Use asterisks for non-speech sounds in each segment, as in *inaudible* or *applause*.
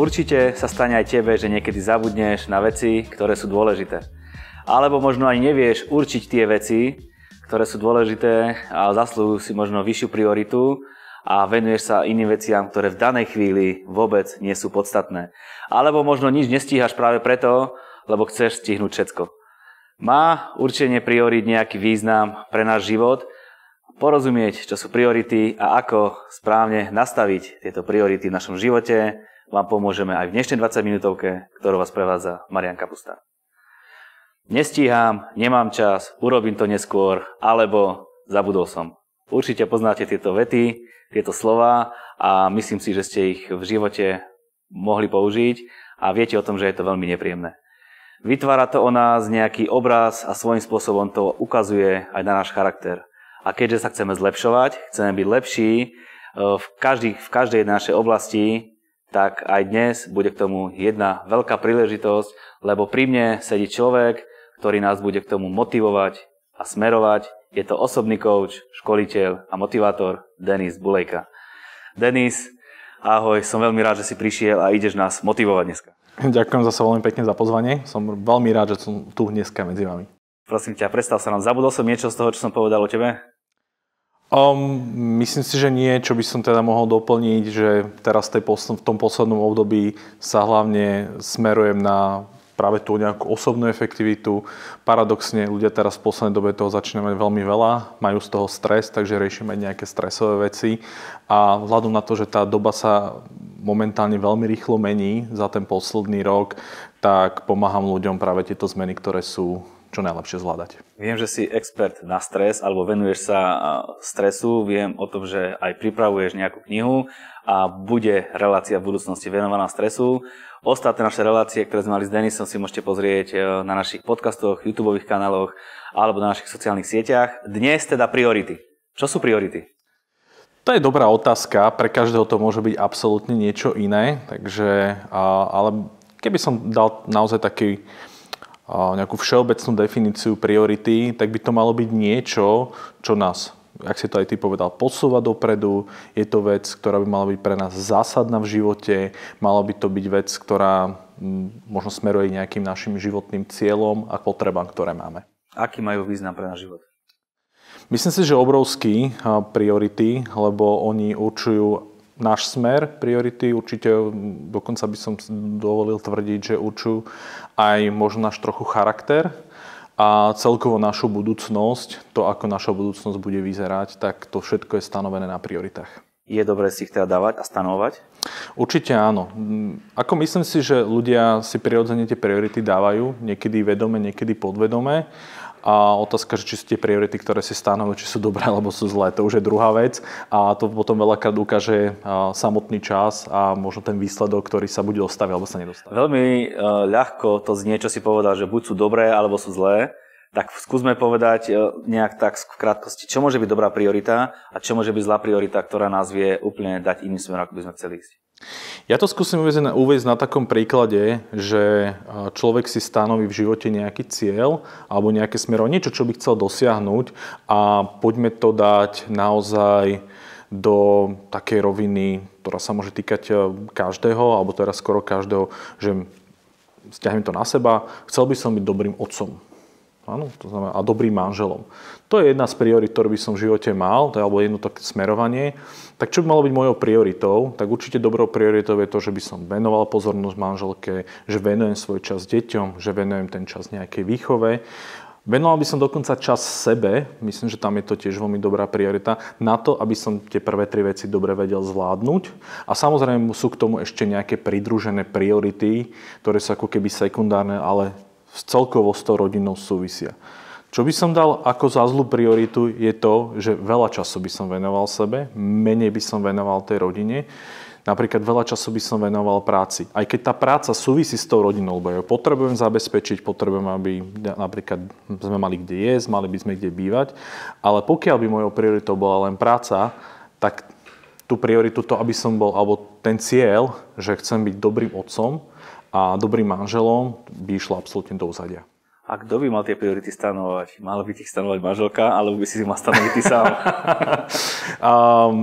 Určite sa stane aj tebe, že niekedy zabudneš na veci, ktoré sú dôležité. Alebo možno ani nevieš určiť tie veci, ktoré sú dôležité a zaslúhujú si možno vyššiu prioritu a venuješ sa iným veciam, ktoré v danej chvíli vôbec nie sú podstatné. Alebo možno nič nestíhaš práve preto, lebo chceš stihnúť všetko. Má určenie priorit nejaký význam pre náš život, porozumieť, čo sú priority a ako správne nastaviť tieto priority v našom živote, vám pomôžeme aj v dnešnej 20 minútovke, ktorú vás prevádza Marian Kapusta. Nestíham, nemám čas, urobím to neskôr, alebo zabudol som. Určite poznáte tieto vety, tieto slova a myslím si, že ste ich v živote mohli použiť a viete o tom, že je to veľmi nepríjemné. Vytvára to o nás nejaký obraz a svojím spôsobom to ukazuje aj na náš charakter. A keďže sa chceme zlepšovať, chceme byť lepší e, v, každý, v každej našej oblasti, tak aj dnes bude k tomu jedna veľká príležitosť, lebo pri mne sedí človek, ktorý nás bude k tomu motivovať a smerovať. Je to osobný coach, školiteľ a motivátor Denis Bulejka. Denis, ahoj, som veľmi rád, že si prišiel a ideš nás motivovať dneska. Ďakujem zase veľmi pekne za pozvanie. Som veľmi rád, že som tu dneska medzi vami. Prosím ťa, predstav sa nám. Zabudol som niečo z toho, čo som povedal o tebe? Um, myslím si, že nie, čo by som teda mohol doplniť, že teraz v tom poslednom období sa hlavne smerujem na práve tú nejakú osobnú efektivitu. Paradoxne ľudia teraz v poslednej dobe toho začínajú mať veľmi veľa, majú z toho stres, takže riešime nejaké stresové veci. A vzhľadom na to, že tá doba sa momentálne veľmi rýchlo mení za ten posledný rok, tak pomáham ľuďom práve tieto zmeny, ktoré sú čo najlepšie zvládať. Viem, že si expert na stres alebo venuješ sa stresu. Viem o tom, že aj pripravuješ nejakú knihu a bude relácia v budúcnosti venovaná stresu. Ostatné naše relácie, ktoré sme mali s Denisom, si môžete pozrieť e, na našich podcastoch, YouTube kanáloch alebo na našich sociálnych sieťach. Dnes teda priority. Čo sú priority? To je dobrá otázka. Pre každého to môže byť absolútne niečo iné. Takže, ale keby som dal naozaj taký nejakú všeobecnú definíciu priority, tak by to malo byť niečo, čo nás, ak si to aj ty povedal, posúva dopredu. Je to vec, ktorá by mala byť pre nás zásadná v živote, mala by to byť vec, ktorá možno smeruje nejakým našim životným cieľom a potrebám, ktoré máme. Aký majú význam pre náš život? Myslím si, že obrovský priority, lebo oni určujú náš smer, priority, určite dokonca by som dovolil tvrdiť, že určujú aj možno náš trochu charakter a celkovo našu budúcnosť, to ako naša budúcnosť bude vyzerať, tak to všetko je stanovené na prioritách. Je dobré si ich teda dávať a stanovať? Určite áno. Ako myslím si, že ľudia si prirodzene tie priority dávajú, niekedy vedome, niekedy podvedome a otázka, že či sú tie priority, ktoré si stanovujú, či sú dobré alebo sú zlé, to už je druhá vec. A to potom veľakrát ukáže samotný čas a možno ten výsledok, ktorý sa bude dostaviť alebo sa nedostaví. Veľmi e, ľahko to znie, čo si povedal, že buď sú dobré alebo sú zlé. Tak skúsme povedať e, nejak tak v krátkosti, čo môže byť dobrá priorita a čo môže byť zlá priorita, ktorá nás vie úplne dať iným smerom, ako by sme chceli ísť. Ja to skúsim uvieť na, takom príklade, že človek si stanoví v živote nejaký cieľ alebo nejaké smero, niečo, čo by chcel dosiahnuť a poďme to dať naozaj do takej roviny, ktorá sa môže týkať e, každého, alebo teraz skoro každého, že stiahnem to na seba, chcel by som byť dobrým otcom. Áno, to znamená, a dobrým manželom. To je jedna z priorit, ktorú by som v živote mal, to je alebo jedno také smerovanie. Tak čo by malo byť mojou prioritou? Tak určite dobrou prioritou je to, že by som venoval pozornosť manželke, že venujem svoj čas deťom, že venujem ten čas nejakej výchove. Venoval by som dokonca čas sebe, myslím, že tam je to tiež veľmi dobrá priorita, na to, aby som tie prvé tri veci dobre vedel zvládnuť. A samozrejme sú k tomu ešte nejaké pridružené priority, ktoré sú ako keby sekundárne, ale celkovo s tou rodinou súvisia. Čo by som dal ako za zlú prioritu je to, že veľa času by som venoval sebe, menej by som venoval tej rodine. Napríklad veľa času by som venoval práci. Aj keď tá práca súvisí s tou rodinou, lebo ju potrebujem zabezpečiť, potrebujem, aby napríklad sme mali kde jesť, mali by sme kde bývať. Ale pokiaľ by mojou prioritou bola len práca, tak tú prioritu to, aby som bol, alebo ten cieľ, že chcem byť dobrým otcom a dobrým manželom, by išlo absolútne do uzadia. A kto by mal tie priority stanovať? Mal by ich stanovať manželka, alebo by si si mal stanoviť ty sám? *laughs* um,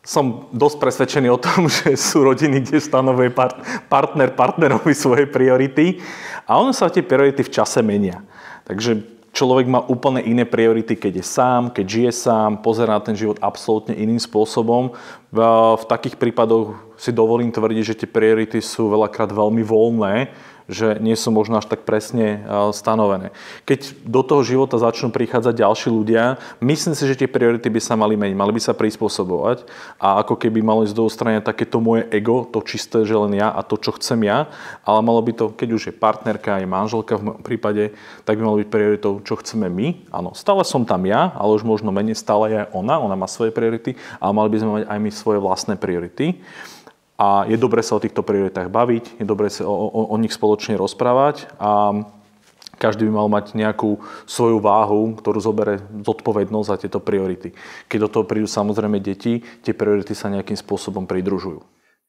som dosť presvedčený o tom, *laughs* že sú rodiny, kde stanovuje part- partner partnerovi svoje priority a ono sa tie priority v čase menia. Takže človek má úplne iné priority, keď je sám, keď žije sám, pozerá na ten život absolútne iným spôsobom. V, takých prípadoch si dovolím tvrdiť, že tie priority sú veľakrát veľmi voľné, že nie sú možno až tak presne stanovené. Keď do toho života začnú prichádzať ďalší ľudia, myslím si, že tie priority by sa mali meniť, mali by sa prispôsobovať a ako keby malo ísť do strany takéto moje ego, to čisté, že len ja a to, čo chcem ja, ale malo by to, keď už je partnerka, je manželka v mojom prípade, tak by malo byť prioritou, čo chceme my. Áno, stále som tam ja, ale už možno menej stále je ona, ona má svoje priority, ale mali by sme mať aj my svoje vlastné priority a je dobré sa o týchto prioritách baviť, je dobré sa o, o, o nich spoločne rozprávať a každý by mal mať nejakú svoju váhu, ktorú zobere zodpovednosť za tieto priority. Keď do toho prídu samozrejme deti, tie priority sa nejakým spôsobom pridružujú.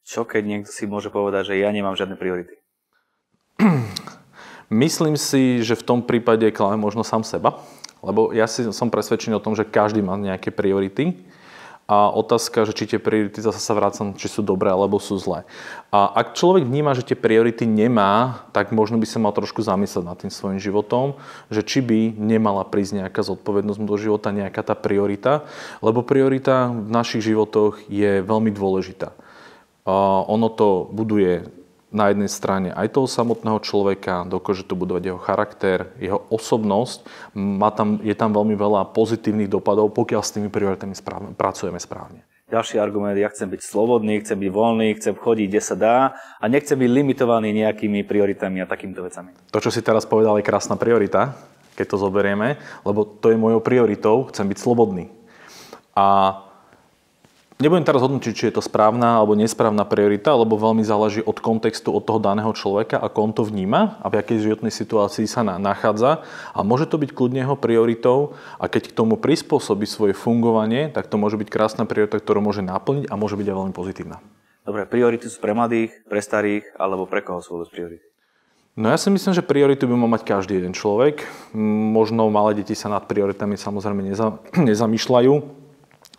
Čo keď niekto si môže povedať, že ja nemám žiadne priority? *clears throat* Myslím si, že v tom prípade klame možno sám seba, lebo ja si som presvedčený o tom, že každý má nejaké priority a otázka, že či tie priority, zase sa vrácam, či sú dobré alebo sú zlé. A ak človek vníma, že tie priority nemá, tak možno by sa mal trošku zamyslieť nad tým svojim životom, že či by nemala prísť nejaká zodpovednosť do života, nejaká tá priorita, lebo priorita v našich životoch je veľmi dôležitá. Ono to buduje na jednej strane aj toho samotného človeka, dokáže to budovať jeho charakter, jeho osobnosť. Má tam, je tam veľmi veľa pozitívnych dopadov, pokiaľ s tými prioritami správne, pracujeme správne. Ďalší argument, ja chcem byť slobodný, chcem byť voľný, chcem chodiť, kde sa dá a nechcem byť limitovaný nejakými prioritami a takýmito vecami. To, čo si teraz povedal, je krásna priorita, keď to zoberieme, lebo to je mojou prioritou, chcem byť slobodný. A Nebudem teraz hodnotiť, či je to správna alebo nesprávna priorita, lebo veľmi záleží od kontextu, od toho daného človeka, ako on to vníma a v akej životnej situácii sa nachádza. A môže to byť kľudne jeho prioritou a keď k tomu prispôsobí svoje fungovanie, tak to môže byť krásna priorita, ktorú môže naplniť a môže byť aj veľmi pozitívna. Dobre, priority sú pre mladých, pre starých alebo pre koho sú vôbec priority? No ja si myslím, že priority by mal mať každý jeden človek. Možno malé deti sa nad prioritami samozrejme neza, *clears throat* nezamýšľajú,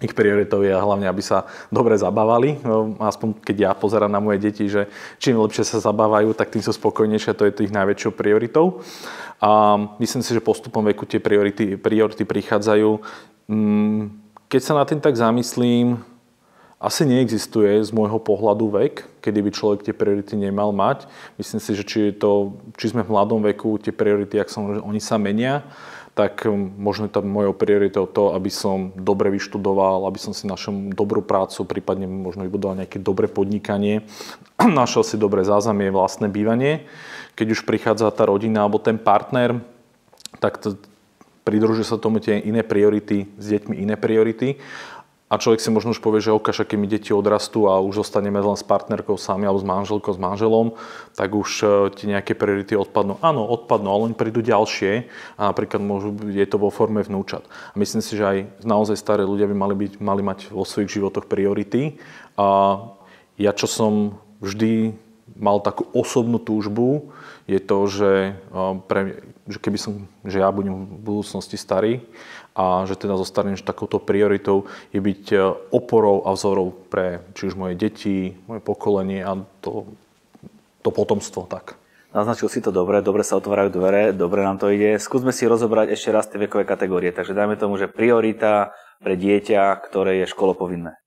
ich prioritou je hlavne, aby sa dobre zabávali. No, aspoň keď ja pozerám na moje deti, že čím lepšie sa zabávajú, tak tým sú spokojnejšie, to je tých najväčšou prioritou. A myslím si, že postupom veku tie priority, priority prichádzajú. Mm, keď sa na tým tak zamyslím, asi neexistuje z môjho pohľadu vek, kedy by človek tie priority nemal mať. Myslím si, že či, to, či sme v mladom veku, tie priority, ak som, oni sa menia tak um, možno je tam mojou prioritou to, aby som dobre vyštudoval, aby som si našiel dobrú prácu, prípadne možno vybudoval nejaké dobré podnikanie, *clears throat* našiel si dobré zázemie, vlastné bývanie. Keď už prichádza tá rodina alebo ten partner, tak to, pridružuje sa tomu tie iné priority, s deťmi iné priority a človek si možno už povie, že oka, keď mi deti odrastú a už zostaneme len s partnerkou sami alebo s manželkou, s manželom, tak už e, ti nejaké priority odpadnú. Áno, odpadnú, ale len prídu ďalšie a napríklad môžu, je to vo forme vnúčat. A myslím si, že aj naozaj staré ľudia by mali, byť, mali mať vo svojich životoch priority. A ja, čo som vždy mal takú osobnú túžbu, je to, že, e, pre, že keby som, že ja budem v budúcnosti starý, a že teda zostanem, že takouto prioritou je byť e, oporou a vzorou pre či už moje deti, moje pokolenie a to, to potomstvo. Tak. Naznačil si to dobre, dobre sa otvárajú dvere, dobre nám to ide. Skúsme si rozobrať ešte raz tie vekové kategórie. Takže dajme tomu, že priorita pre dieťa, ktoré je školopovinné.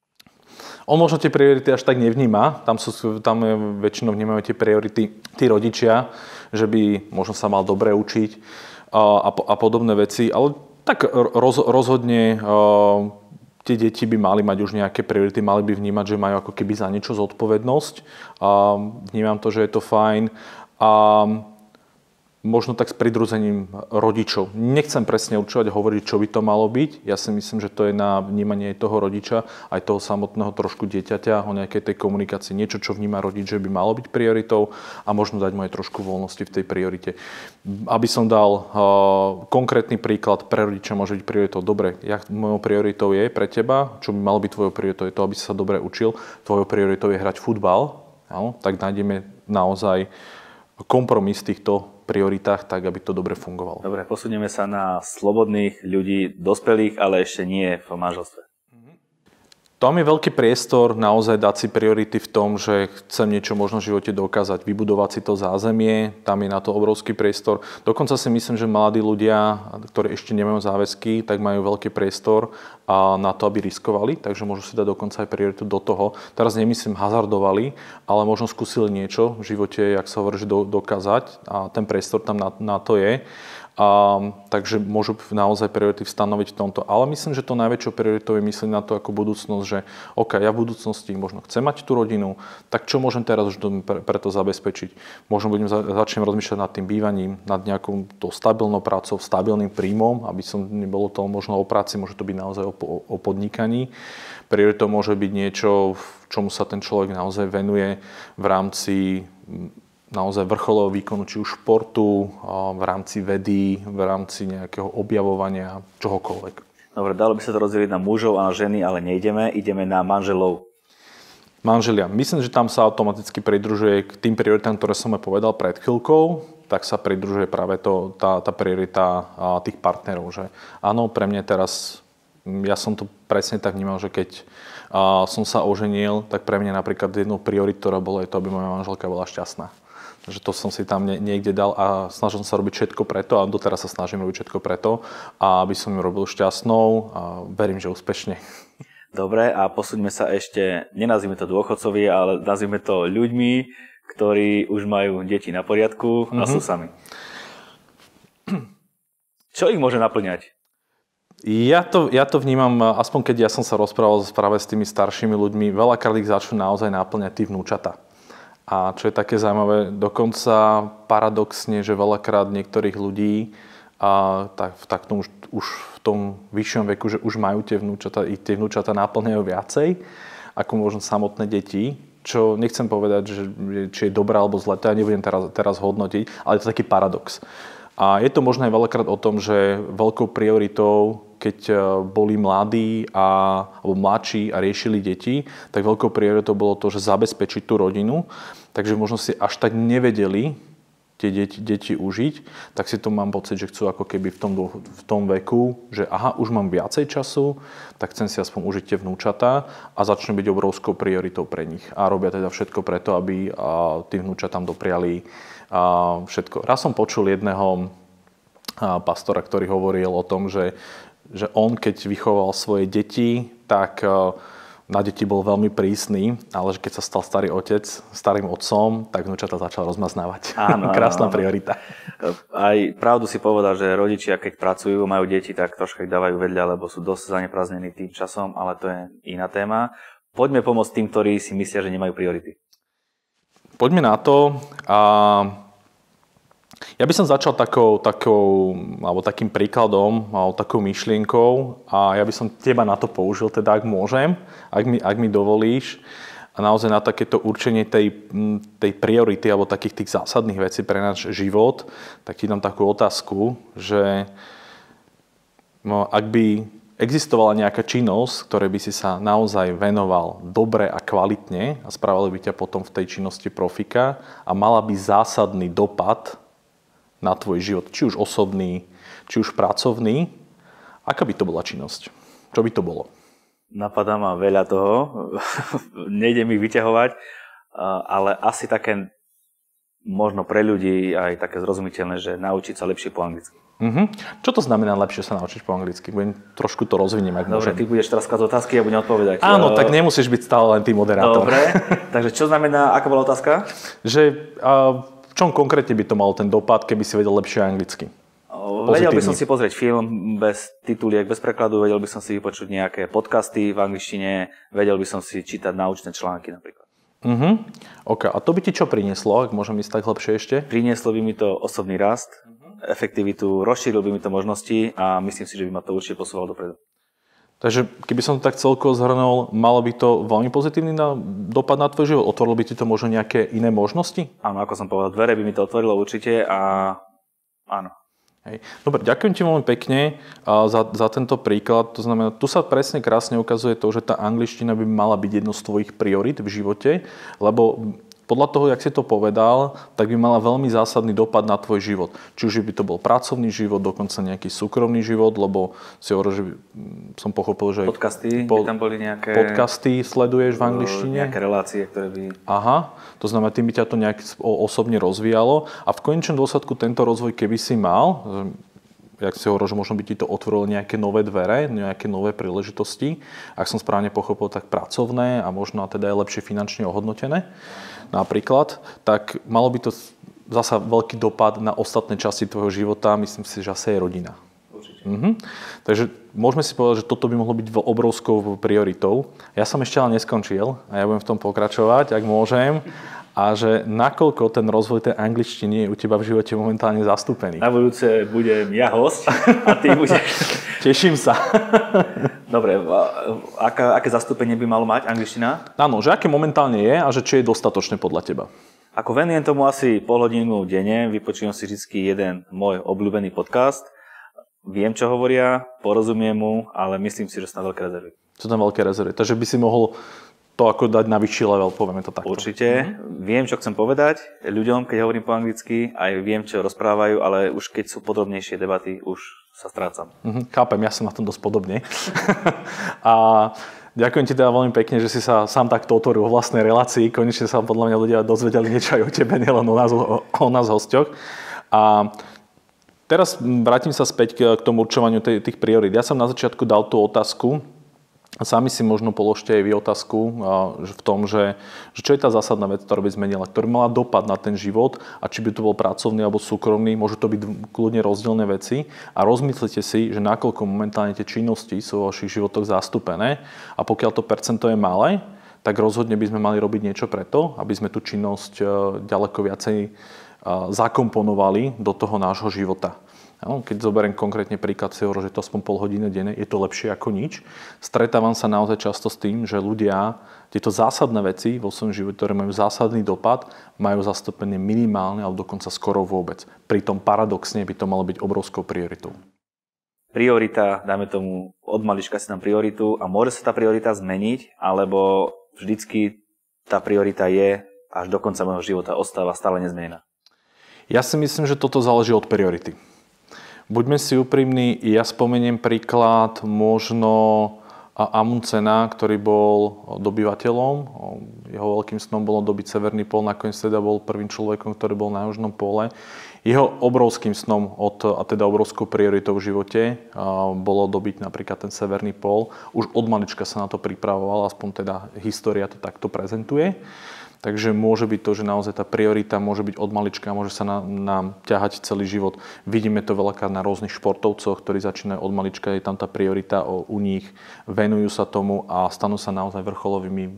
On možno tie priority až tak nevníma, tam, sú, tam väčšinou vnímajú tie priority tí rodičia, že by možno sa mal dobre učiť a, a, a podobné veci, ale tak roz, rozhodne uh, tie deti by mali mať už nejaké priority, mali by vnímať, že majú ako keby za niečo zodpovednosť. Vnímam to, že je to fajn. A možno tak s pridruzením rodičov. Nechcem presne určovať, hovoriť, čo by to malo byť. Ja si myslím, že to je na vnímanie toho rodiča, aj toho samotného trošku dieťaťa, o nejakej tej komunikácii, niečo, čo vníma rodič, že by malo byť prioritou a možno dať mu aj trošku voľnosti v tej priorite. Aby som dal uh, konkrétny príklad, pre rodiča môže byť prioritou. Dobre, ja, mojou prioritou je pre teba, čo by malo byť tvojou prioritou, je to, aby si sa dobre učil. Tvojou prioritou je hrať futbal, no, tak nájdeme naozaj kompromis týchto prioritách, tak aby to dobre fungovalo. Dobre, posunieme sa na slobodných ľudí, dospelých, ale ešte nie v manželstve. Tam je veľký priestor naozaj dať si priority v tom, že chcem niečo možno v živote dokázať, vybudovať si to zázemie, tam je na to obrovský priestor. Dokonca si myslím, že mladí ľudia, ktorí ešte nemajú záväzky, tak majú veľký priestor a na to, aby riskovali, takže môžu si dať dokonca aj prioritu do toho. Teraz nemyslím hazardovali, ale možno skúsili niečo v živote, jak sa hovorí, dokázať a ten priestor tam na, na to je. A, takže môžu naozaj priority stanoviť v tomto. Ale myslím, že to najväčšou prioritou je myslieť na to ako budúcnosť, že OK, ja v budúcnosti možno chcem mať tú rodinu, tak čo môžem teraz už pre, pre to zabezpečiť? Možno budem za, začnem rozmýšľať nad tým bývaním, nad nejakou to stabilnou prácou, stabilným príjmom, aby som nebolo to možno o práci, môže to byť naozaj o, o, o podnikaní. Prioritou môže byť niečo, v čomu sa ten človek naozaj venuje v rámci naozaj vrcholového výkonu, či už športu, v rámci vedy, v rámci nejakého objavovania, čohokoľvek. Dobre, dalo by sa to rozdeliť na mužov a na ženy, ale nejdeme, ideme na manželov. Manželia. Myslím, že tam sa automaticky pridružuje k tým prioritám, ktoré som aj povedal pred chvíľkou, tak sa pridružuje práve to, tá, tá priorita tých partnerov. Že áno, pre mňa teraz, ja som to presne tak vnímal, že keď som sa oženil, tak pre mňa napríklad jednou prioritou, bola je to, aby moja manželka bola šťastná že to som si tam niekde dal a snažil som sa robiť všetko preto a doteraz sa snažím robiť všetko preto, aby som ju robil šťastnou a verím, že úspešne. Dobre, a posúďme sa ešte, nenazvime to dôchodcovi, ale nazvime to ľuďmi, ktorí už majú deti na poriadku a mm-hmm. sú sami. Čo ich môže naplňať? Ja to, ja to vnímam, aspoň keď ja som sa rozprával práve s tými staršími ľuďmi, veľakrát ich začnú naozaj naplňať tí vnúčata. A čo je také zaujímavé, dokonca paradoxne, že veľakrát niektorých ľudí a tak, tak tom, už, už v tom vyššom veku, že už majú tie vnúčata, i tie vnúčata náplňajú viacej ako možno samotné deti, čo nechcem povedať, že, či je dobré alebo zlé, to ja nebudem teraz, teraz hodnotiť, ale je to taký paradox. A je to možno aj veľakrát o tom, že veľkou prioritou keď e, boli mladí a, alebo mladší a riešili deti, tak veľkou prioritou bolo to, že zabezpečiť tú rodinu. Takže možno si až tak nevedeli tie deti, deti užiť, tak si to mám pocit, že chcú ako keby v tom, v tom veku, že aha, už mám viacej času, tak chcem si aspoň užiť tie vnúčatá a začnú byť obrovskou prioritou pre nich. A robia teda všetko preto, aby a, vnúčatám dopriali všetko. Raz som počul jedného pastora, ktorý hovoril o tom, že že on, keď vychoval svoje deti, tak na deti bol veľmi prísny, ale že keď sa stal starý otec, starým otcom, tak vnúčata začal rozmaznávať. Áno, *laughs* Krásna áno, priorita. Aj pravdu si povedal, že rodičia, keď pracujú, majú deti, tak troška ich dávajú vedľa, lebo sú dosť zaneprázdnení tým časom, ale to je iná téma. Poďme pomôcť tým, ktorí si myslia, že nemajú priority. Poďme na to. A ja by som začal takou, takou, alebo takým príkladom, alebo takou myšlienkou a ja by som teba na to použil, teda ak môžem, ak mi, ak mi dovolíš, a naozaj na takéto určenie tej, tej priority alebo takých tých zásadných vecí pre náš život, tak ti dám takú otázku, že no, ak by existovala nejaká činnosť, ktorej by si sa naozaj venoval dobre a kvalitne a spravili by ťa potom v tej činnosti profika a mala by zásadný dopad na tvoj život, či už osobný, či už pracovný, aká by to bola činnosť? Čo by to bolo? Napadá ma veľa toho, *laughs* nejde mi vyťahovať, ale asi také možno pre ľudí aj také zrozumiteľné, že naučiť sa lepšie po anglicky. Uh-huh. Čo to znamená lepšie sa naučiť po anglicky? Budem trošku to rozviniem, ak Dobre, môžem. ty budeš teraz klásť otázky ja budem odpovedať. Áno, uh, tak nemusíš byť stále len tým moderátor. Dobre, *laughs* takže čo znamená, aká bola otázka? Že uh, čom konkrétne by to malo ten dopad, keby si vedel lepšie anglicky? Pozitívny. Vedel by som si pozrieť film bez tituliek, bez prekladu, vedel by som si vypočuť nejaké podcasty v angličtine, vedel by som si čítať naučné články napríklad. Uh-huh. OK, a to by ti čo prinieslo, ak môžem ísť tak hlbšie ešte? Prinieslo by mi to osobný rast, uh-huh. efektivitu, rozšíril by mi to možnosti a myslím si, že by ma to určite posúvalo dopredu. Takže keby som to tak celkovo zhrnul, malo by to veľmi pozitívny dopad na tvoj život? Otvorilo by ti to možno nejaké iné možnosti? Áno, ako som povedal, dvere by mi to otvorilo určite a áno. Hej. Dobre, ďakujem ti veľmi pekne za, za tento príklad. To znamená, tu sa presne krásne ukazuje to, že tá angličtina by mala byť jedno z tvojich priorit v živote, lebo podľa toho, jak si to povedal, tak by mala veľmi zásadný dopad na tvoj život. Či už by to bol pracovný život, dokonca nejaký súkromný život, lebo si hovoril, že by, som pochopil, že... Podcasty, po, by tam boli nejaké... Podcasty sleduješ v angličtine? Nejaké relácie, ktoré by... Aha, to znamená, tým by ťa to nejak osobne rozvíjalo. A v konečnom dôsledku tento rozvoj, keby si mal, jak si hovoril, že možno by ti to otvorilo nejaké nové dvere, nejaké nové príležitosti. Ak som správne pochopil, tak pracovné a možno teda aj lepšie finančne ohodnotené napríklad, tak malo by to zasa veľký dopad na ostatné časti tvojho života, myslím si, že asi aj rodina. Mhm. Takže môžeme si povedať, že toto by mohlo byť obrovskou prioritou. Ja som ešte ale neskončil a ja budem v tom pokračovať, ak môžem a že nakoľko ten rozvoj tej angličtiny je u teba v živote momentálne zastúpený. Na budúce budem ja host a ty budeš... *laughs* Teším sa. *laughs* Dobre, aká, aké zastúpenie by malo mať angličtina? Áno, že aké momentálne je a že či je dostatočné podľa teba. Ako venujem tomu asi pol hodinu denne, vypočujem si vždy jeden môj obľúbený podcast. Viem, čo hovoria, porozumiem mu, ale myslím si, že sú tam veľké rezervy. Sú tam veľké rezervy. Takže by si mohol to ako dať na vyšší level, povieme to takto. Určite. Mm-hmm. Viem, čo chcem povedať ľuďom, keď hovorím po anglicky, aj viem, čo rozprávajú, ale už keď sú podrobnejšie debaty, už sa strácam. Mm-hmm. Chápem, ja som na tom dosť podobne. *laughs* a ďakujem ti teda veľmi pekne, že si sa sám takto otvoril vo vlastnej relácii. Konečne sa podľa mňa ľudia dozvedeli niečo aj o tebe, nielen o nás, o, o nás hosťoch. A teraz vrátim sa späť k, k tomu určovaniu tých priorít. Ja som na začiatku dal tú otázku, Sami si možno položte aj vy otázku v tom, že, že čo je tá zásadná vec, ktorá by zmenila, ktorá mala dopad na ten život a či by to bol pracovný alebo súkromný, môžu to byť kľudne rozdielne veci a rozmyslite si, že nakoľko momentálne tie činnosti sú vo vašich životoch zastúpené a pokiaľ to percento je malé, tak rozhodne by sme mali robiť niečo preto, aby sme tú činnosť e, ďaleko viacej e, zakomponovali do toho nášho života. Keď zoberiem konkrétne príklad, hovorím, že to aspoň pol hodiny denne, je to lepšie ako nič. Stretávam sa naozaj často s tým, že ľudia tieto zásadné veci vo svojom živote, ktoré majú zásadný dopad, majú zastúpenie minimálne alebo dokonca skoro vôbec. Pritom paradoxne by to malo byť obrovskou prioritou. Priorita, dáme tomu, od malička si tam prioritu a môže sa tá priorita zmeniť, alebo vždycky tá priorita je až do konca môjho života ostáva stále nezmenená. Ja si myslím, že toto záleží od priority. Buďme si úprimní, ja spomeniem príklad možno Amuncena, ktorý bol dobyvateľom. Jeho veľkým snom bolo dobiť Severný pol, nakoniec teda bol prvým človekom, ktorý bol na južnom pole. Jeho obrovským snom, od, a teda obrovskou prioritou v živote, bolo dobiť napríklad ten Severný pol. Už od malička sa na to pripravoval, aspoň teda história to takto prezentuje. Takže môže byť to, že naozaj tá priorita môže byť od malička, môže sa nám, nám ťahať celý život. Vidíme to veľakrát na rôznych športovcoch, ktorí začínajú od malička, je tam tá priorita o, u nich, venujú sa tomu a stanú sa naozaj vrcholovými, e,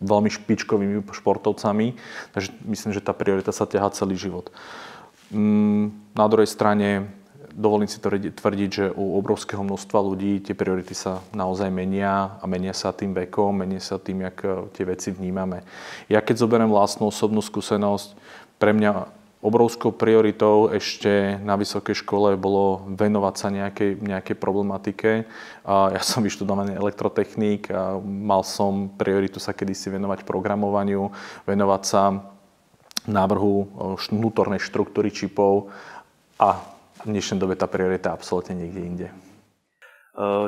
veľmi špičkovými športovcami. Takže myslím, že tá priorita sa ťahá celý život. Mm, na druhej strane dovolím si tvrdiť, že u obrovského množstva ľudí tie priority sa naozaj menia a menia sa tým vekom, menia sa tým, jak e, tie veci vnímame. Ja keď zoberiem vlastnú osobnú skúsenosť, pre mňa obrovskou prioritou ešte na vysokej škole bolo venovať sa nejakej, nejakej problematike. Ja som vyštudovaný elektrotechnik a mal som prioritu sa kedysi venovať programovaniu, venovať sa návrhu e, vnútornej štruktúry čipov a v dnešnej dobe tá priorita absolútne niekde inde.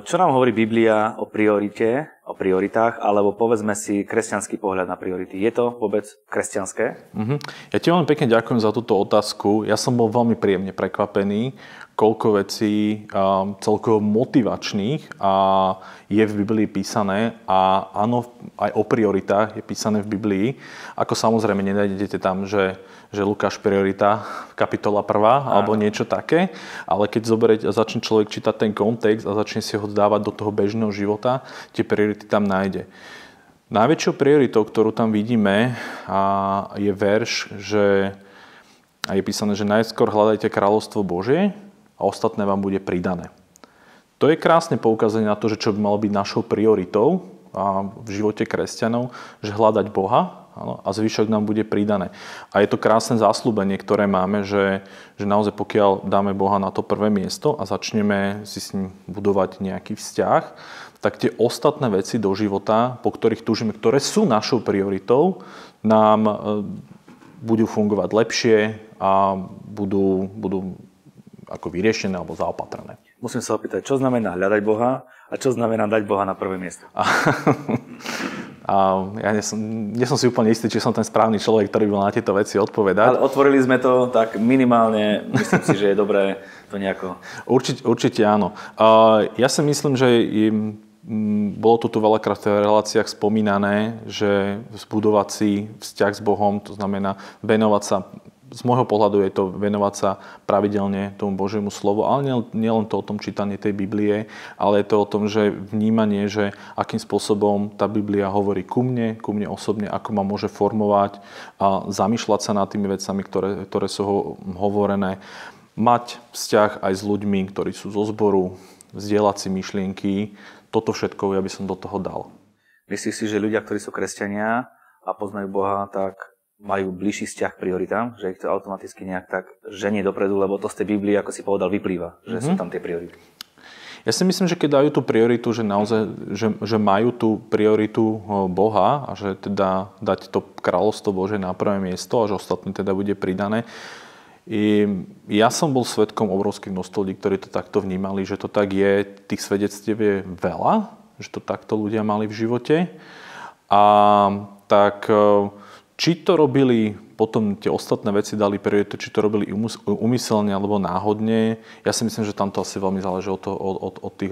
Čo nám hovorí Biblia o priorite, o prioritách, alebo povedzme si kresťanský pohľad na priority. Je to vôbec kresťanské? Uh-huh. Ja ti veľmi pekne ďakujem za túto otázku. Ja som bol veľmi príjemne prekvapený, koľko vecí um, celkovo motivačných a je v Biblii písané a áno, aj o prioritách je písané v Biblii. Ako samozrejme nenájdete tam, že, že Lukáš priorita, kapitola 1 alebo niečo také, ale keď zoberie začne človek čítať ten kontext a začne si ho dávať do toho bežného života, tie priority tam nájde. Najväčšou prioritou, ktorú tam vidíme, je verš, že a je písané, že najskôr hľadajte kráľovstvo Božie a ostatné vám bude pridané. To je krásne poukázanie na to, že čo by malo byť našou prioritou a v živote kresťanov, že hľadať Boha a Áno, a zvyšok nám bude pridané. A je to krásne záslubenie, ktoré máme, že, že naozaj pokiaľ dáme Boha na to prvé miesto a začneme si s ním budovať nejaký vzťah, tak tie ostatné veci do života, po ktorých túžime, ktoré sú našou prioritou, nám e, budú fungovať lepšie a budú, budú ako vyriešené alebo zaopatrené. Musím sa opýtať, čo znamená hľadať Boha a čo znamená dať Boha na prvé miesto? A ja nie som, nie som si úplne istý, či som ten správny človek, ktorý by mal na tieto veci odpovedať. Ale otvorili sme to, tak minimálne myslím si, že je dobré to nejako... Určite, určite áno. Ja si myslím, že bolo tu tu veľakrát v reláciách spomínané, že zbudovať si vzťah s Bohom, to znamená venovať sa z môjho pohľadu je to venovať sa pravidelne tomu Božiemu slovu, ale nielen to o tom čítanie tej Biblie, ale je to o tom, že vnímanie, že akým spôsobom tá Biblia hovorí ku mne, ku mne osobne, ako ma môže formovať a zamýšľať sa nad tými vecami, ktoré, ktoré sú hovorené. Mať vzťah aj s ľuďmi, ktorí sú zo zboru, vzdielať si myšlienky, toto všetko ja by som do toho dal. Myslíš si, že ľudia, ktorí sú kresťania a poznajú Boha, tak majú bližší vzťah k prioritám, že ich to automaticky nejak tak ženie dopredu, lebo to z tej Biblie, ako si povedal, vyplýva, že mm-hmm. sú mhm. tam tie priority. Ja si myslím, že keď dajú tú prioritu, že naozaj, že, že majú tú prioritu Boha a že teda dať to kráľovstvo Bože na prvé miesto a že ostatné teda bude pridané. I ja som bol svetkom obrovských množstvo ľudí, ktorí to takto vnímali, že to tak je, tých svedectiev je veľa, že to takto ľudia mali v živote. A tak či to robili potom tie ostatné veci dali prioritu, či to robili umyselne alebo náhodne. Ja si myslím, že tam to asi veľmi záleží od toho, od, od, tých,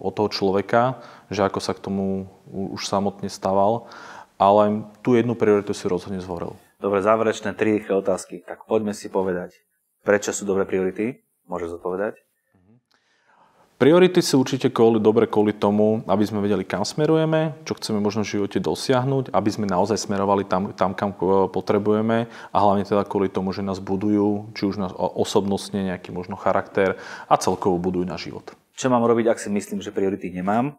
od toho človeka, že ako sa k tomu už samotne staval. Ale tú jednu prioritu si rozhodne zvoril. Dobre, záverečné tri rýchle otázky. Tak poďme si povedať, prečo sú dobré priority? Môžeš odpovedať? Priority sú určite kvôli, dobre kvôli tomu, aby sme vedeli, kam smerujeme, čo chceme možno v živote dosiahnuť, aby sme naozaj smerovali tam, tam kam potrebujeme a hlavne teda kvôli tomu, že nás budujú, či už nás osobnostne, nejaký možno charakter a celkovo budujú na život. Čo mám robiť, ak si myslím, že priority nemám?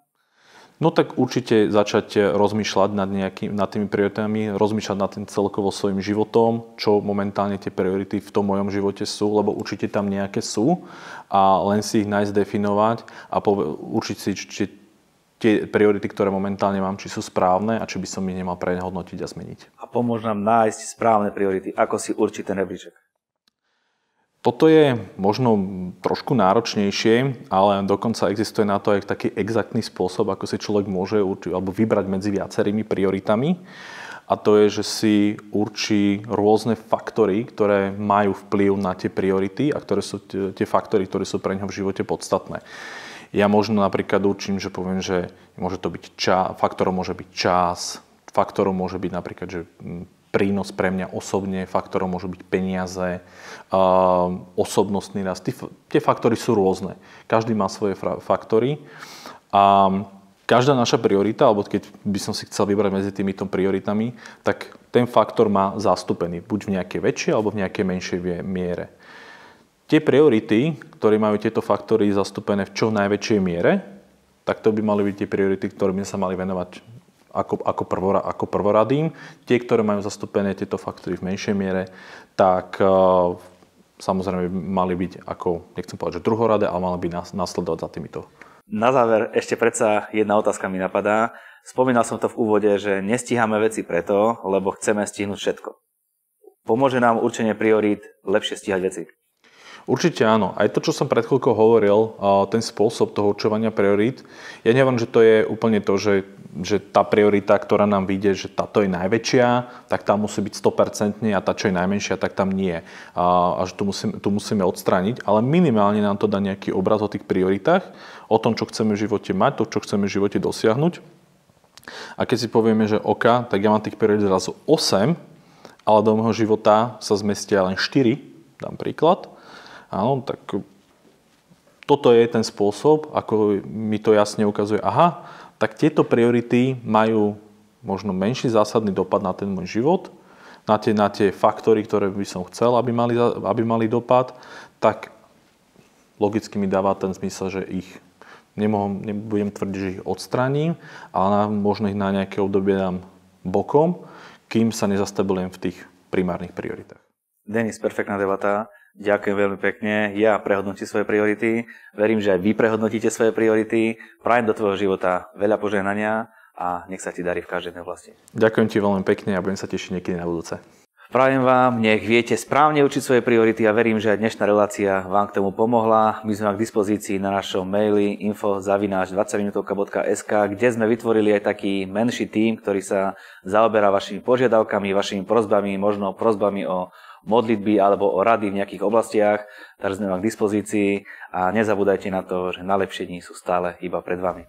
No tak určite začať rozmýšľať nad, nejaký, nad tými prioritami, rozmýšľať nad tým celkovo svojim životom, čo momentálne tie priority v tom mojom živote sú, lebo určite tam nejaké sú a len si ich nájsť definovať a určiť si, či tie priority, ktoré momentálne mám, či sú správne a či by som ich nemal prehodnotiť a zmeniť. A pomôž nám nájsť správne priority. Ako si určiť ten rebríček? Toto je možno trošku náročnejšie, ale dokonca existuje na to aj taký exaktný spôsob, ako si človek môže určiť, alebo vybrať medzi viacerými prioritami. A to je, že si určí rôzne faktory, ktoré majú vplyv na tie priority a ktoré sú tie faktory, ktoré sú pre neho v živote podstatné. Ja možno napríklad určím, že poviem, že môže to byť čas, faktorom môže byť čas, faktorom môže byť napríklad, že prínos pre mňa osobne, faktorom môžu byť peniaze, osobnostný rast. Tie faktory sú rôzne. Každý má svoje faktory a každá naša priorita, alebo keď by som si chcel vybrať medzi týmito prioritami, tak ten faktor má zastúpený buď v nejakej väčšej alebo v nejakej menšej miere. Tie priority, ktoré majú tieto faktory zastúpené v čo najväčšej miere, tak to by mali byť tie priority, ktorými sa mali venovať ako, ako, prvora, ako prvoradým. Tie, ktoré majú zastúpené tieto faktory v menšej miere, tak uh, samozrejme mali byť ako, nechcem povedať, že druhoradé, ale mali by nasledovať za týmito. Na záver ešte predsa jedna otázka mi napadá. Spomínal som to v úvode, že nestíhame veci preto, lebo chceme stihnúť všetko. Pomôže nám určenie priorít lepšie stíhať veci? Určite áno. Aj to, čo som pred chvíľkou hovoril, ten spôsob toho určovania priorít, ja neviem, že to je úplne to, že, že tá priorita, ktorá nám vyjde, že táto je najväčšia, tak tá musí byť 100% a tá, čo je najmenšia, tak tam nie. A, a že tu, musím, tu musíme odstrániť, ale minimálne nám to dá nejaký obraz o tých prioritách, o tom, čo chceme v živote mať, to, čo chceme v živote dosiahnuť. A keď si povieme, že OK, tak ja mám tých priorít zrazu 8, ale do môjho života sa zmestia len 4, dám príklad, Áno, tak toto je ten spôsob, ako mi to jasne ukazuje, aha, tak tieto priority majú možno menší zásadný dopad na ten môj život, na tie, na tie faktory, ktoré by som chcel, aby mali, aby mali dopad, tak logicky mi dáva ten zmysel, že ich nemohom, nebudem tvrdiť, že ich odstraním, ale možno ich na nejaké obdobie dám bokom, kým sa nezastabujem v tých primárnych prioritách. Denis, perfektná debata. Ďakujem veľmi pekne. Ja prehodnotím svoje priority. Verím, že aj vy prehodnotíte svoje priority. Prajem do tvojho života veľa požehnania a nech sa ti darí v každej oblasti. Ďakujem ti veľmi pekne a budem sa tešiť niekedy na budúce. Prajem vám, nech viete správne učiť svoje priority a verím, že aj dnešná relácia vám k tomu pomohla. My sme vám k dispozícii na našom maili info.20minutovka.sk, kde sme vytvorili aj taký menší tím, ktorý sa zaoberá vašimi požiadavkami, vašimi prozbami, možno prozbami o modlitby alebo o rady v nejakých oblastiach, takže sme vám k dispozícii a nezabúdajte na to, že najlepšie dní sú stále iba pred vami.